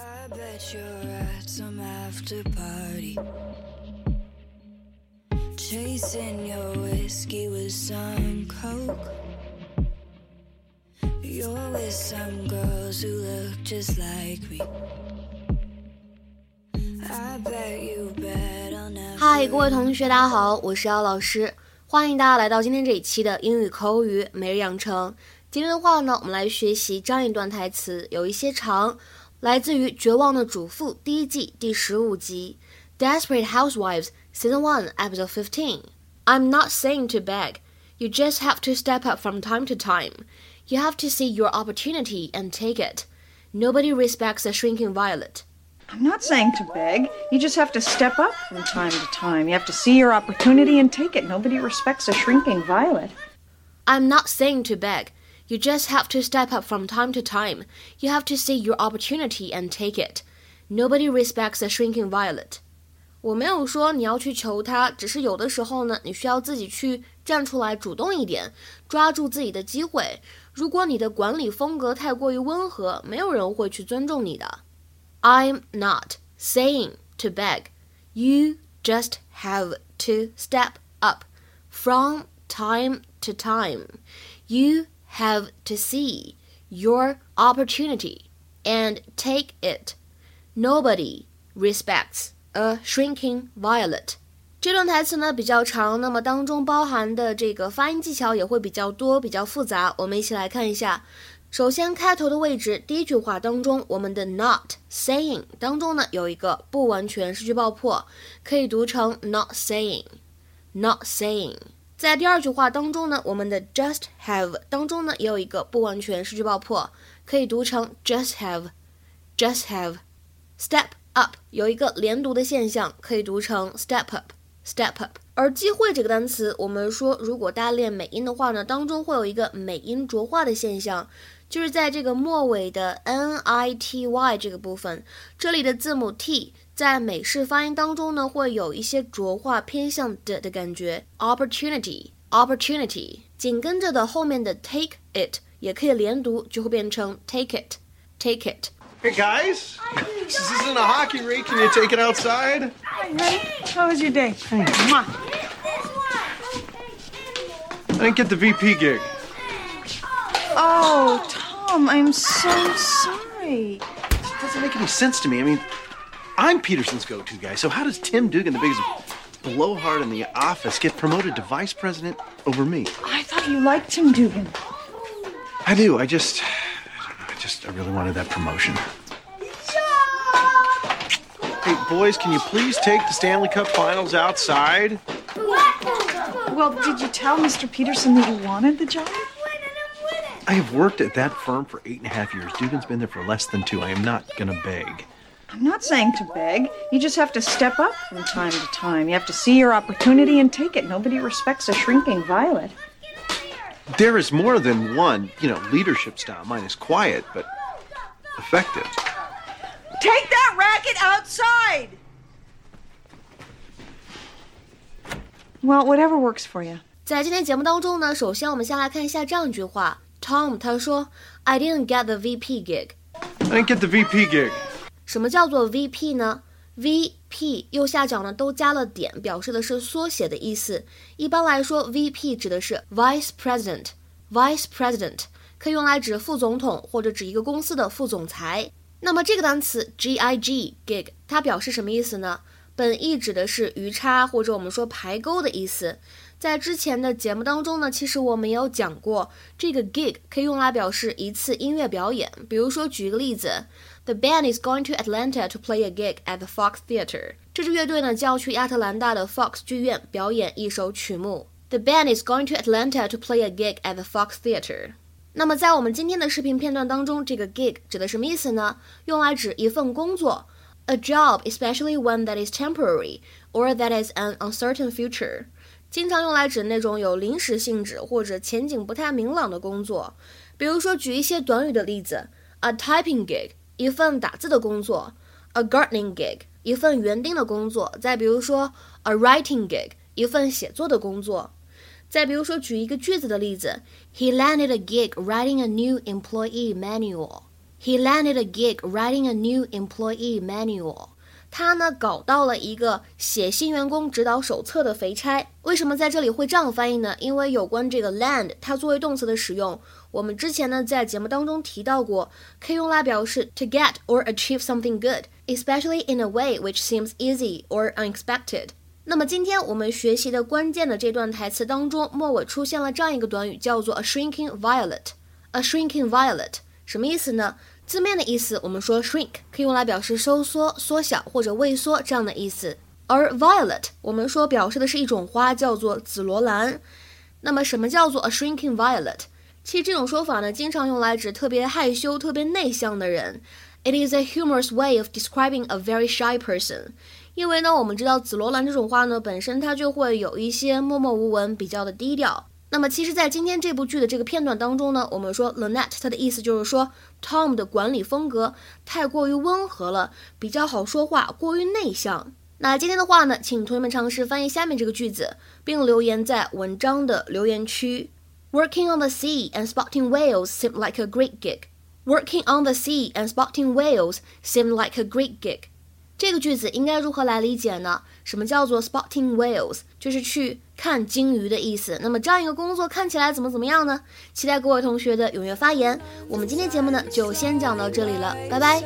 I bet you're at some after party. Chasing your whiskey with some coke. You're with some girls who look just like me. I bet you bet I'll never. 嗨，各位同学，大家好，我是姚老师，欢迎大家来到今天这一期的英语口语每日养成。今天的话呢，我们来学习这样一段台词，有一些长，来自于《绝望的主妇》第一季第十五集《Desperate Housewives》Season One Episode Fifteen。I'm not saying to beg. You just have to step up from time to time. You have to see your opportunity and take it. Nobody respects a shrinking violet. I'm not saying to beg. You just have to step up from time to time. You have to see your opportunity and take it. Nobody respects a shrinking violet. I'm not saying to beg. You just have to step up from time to time. You have to see your opportunity and take it. Nobody respects a shrinking violet. 我没有说你要去求他，只是有的时候呢，你需要自己去站出来，主动一点，抓住自己的机会。如果你的管理风格太过于温和，没有人会去尊重你的。I'm not saying to beg. You just have to step up from time to time. You have to see your opportunity and take it. Nobody respects a shrinking violet. 这段台词呢比较长，那么当中包含的这个发音技巧也会比较多，比较复杂。我们一起来看一下。首先，开头的位置，第一句话当中，我们的 not saying 当中呢有一个不完全失去爆破，可以读成 not saying，not saying。在第二句话当中呢，我们的 just have 当中呢也有一个不完全失去爆破，可以读成 just have，just have。step up 有一个连读的现象，可以读成 step up，step up。而机会这个单词，我们说如果大家练美音的话呢，当中会有一个美音浊化的现象。就是在这个末尾的 n i t y 这个部分，这里的字母 t 在美式发音当中呢，会有一些浊化偏向的的感觉。opportunity，opportunity，紧跟着的后面的 take it 也可以连读，就会变成 take it，take it。 Hey guys, this isn't a hockey rink. Can you take it outside? Hi, honey. How was your day? Mwah. I didn't get the VP gig. Oh, Tom, I'm so sorry. It doesn't make any sense to me. I mean, I'm Peterson's go-to guy. So how does Tim Dugan, the biggest blowhard in the office, get promoted to vice president over me? I thought you liked Tim Dugan. I do. I just, I just, I really wanted that promotion. Hey, boys, can you please take the Stanley Cup Finals outside? Well, did you tell Mr. Peterson that you wanted the job? I have worked at that firm for eight and a half years. Dugan's been there for less than two. I am not gonna beg. I'm not saying to beg. You just have to step up from time to time. You have to see your opportunity and take it. Nobody respects a shrinking violet. There is more than one, you know, leadership style. Mine is quiet, but effective. Take that racket outside! Well, whatever works for you. 在今天节目当中呢，首先我们先来看一下这样一句话：Tom 他说，I didn't get the VP gig。 I didn't get the VP gig. 什么叫做 VP 呢？VP 右下角呢都加了点，表示的是缩写的意思。一般来说，VP 指的是 Vice President，Vice President 可以用来指副总统或者指一个公司的副总裁。那么这个单词 gig gig 它表示什么意思呢？本意指的是鱼叉或者我们说排钩的意思。在之前的节目当中呢，其实我们也有讲过，这个 gig 可以用来表示一次音乐表演。比如说，举一个例子，The band is going to Atlanta to play a gig at the Fox Theater。这支乐队呢将要去亚特兰大的 Fox 剧院表演一首曲目。The band is going to Atlanta to play a gig at the Fox Theater。那么在我们今天的视频片段当中，这个 gig 指的什么意思呢？用来指一份工作，a job, especially one that is temporary or that is an uncertain future。 经常用来指那种有临时性质或者前景不太明朗的工作。比如说，举一些短语的例子：a typing gig，一份打字的工作；a gardening gig，一份园丁的工作；再比如说，a writing gig，一份写作的工作。再比如说，举一个句子的例子：He landed a gig writing a new employee manual。He landed a gig writing a new employee manual. 他呢搞到了一个写新员工指导手册的肥差。为什么在这里会这样翻译呢？因为有关这个 land，它作为动词的使用，我们之前呢在节目当中提到过，可以用来表示 to get or achieve something good，especially in a way which seems easy or unexpected。那么今天我们学习的关键的这段台词当中，末尾出现了这样一个短语，叫做 a shrinking violet。a shrinking violet 什么意思呢？字面的意思，我们说 shrink 可以用来表示收缩、缩小或者萎缩这样的意思，而 violet 我们说表示的是一种花，叫做紫罗兰。那么什么叫做 a shrinking violet？其实这种说法呢，经常用来指特别害羞、特别内向的人。It is a humorous way of describing a very shy person。因为呢，我们知道紫罗兰这种花呢，本身它就会有一些默默无闻，比较的低调。那么，其实，在今天这部剧的这个片段当中呢，我们说 Lynette，它的意思就是说 Tom 的管理风格太过于温和了，比较好说话，过于内向。那今天的话呢，请同学们尝试翻译下面这个句子，并留言在文章的留言区。Working on the sea and spotting whales seemed like a great gig. Working on the sea and spotting whales seemed like a great gig. 这个句子应该如何来理解呢？什么叫做 spotting whales？就是去看鲸鱼的意思。那么这样一个工作看起来怎么怎么样呢？期待各位同学的踊跃发言。我们今天节目呢就先讲到这里了，拜拜。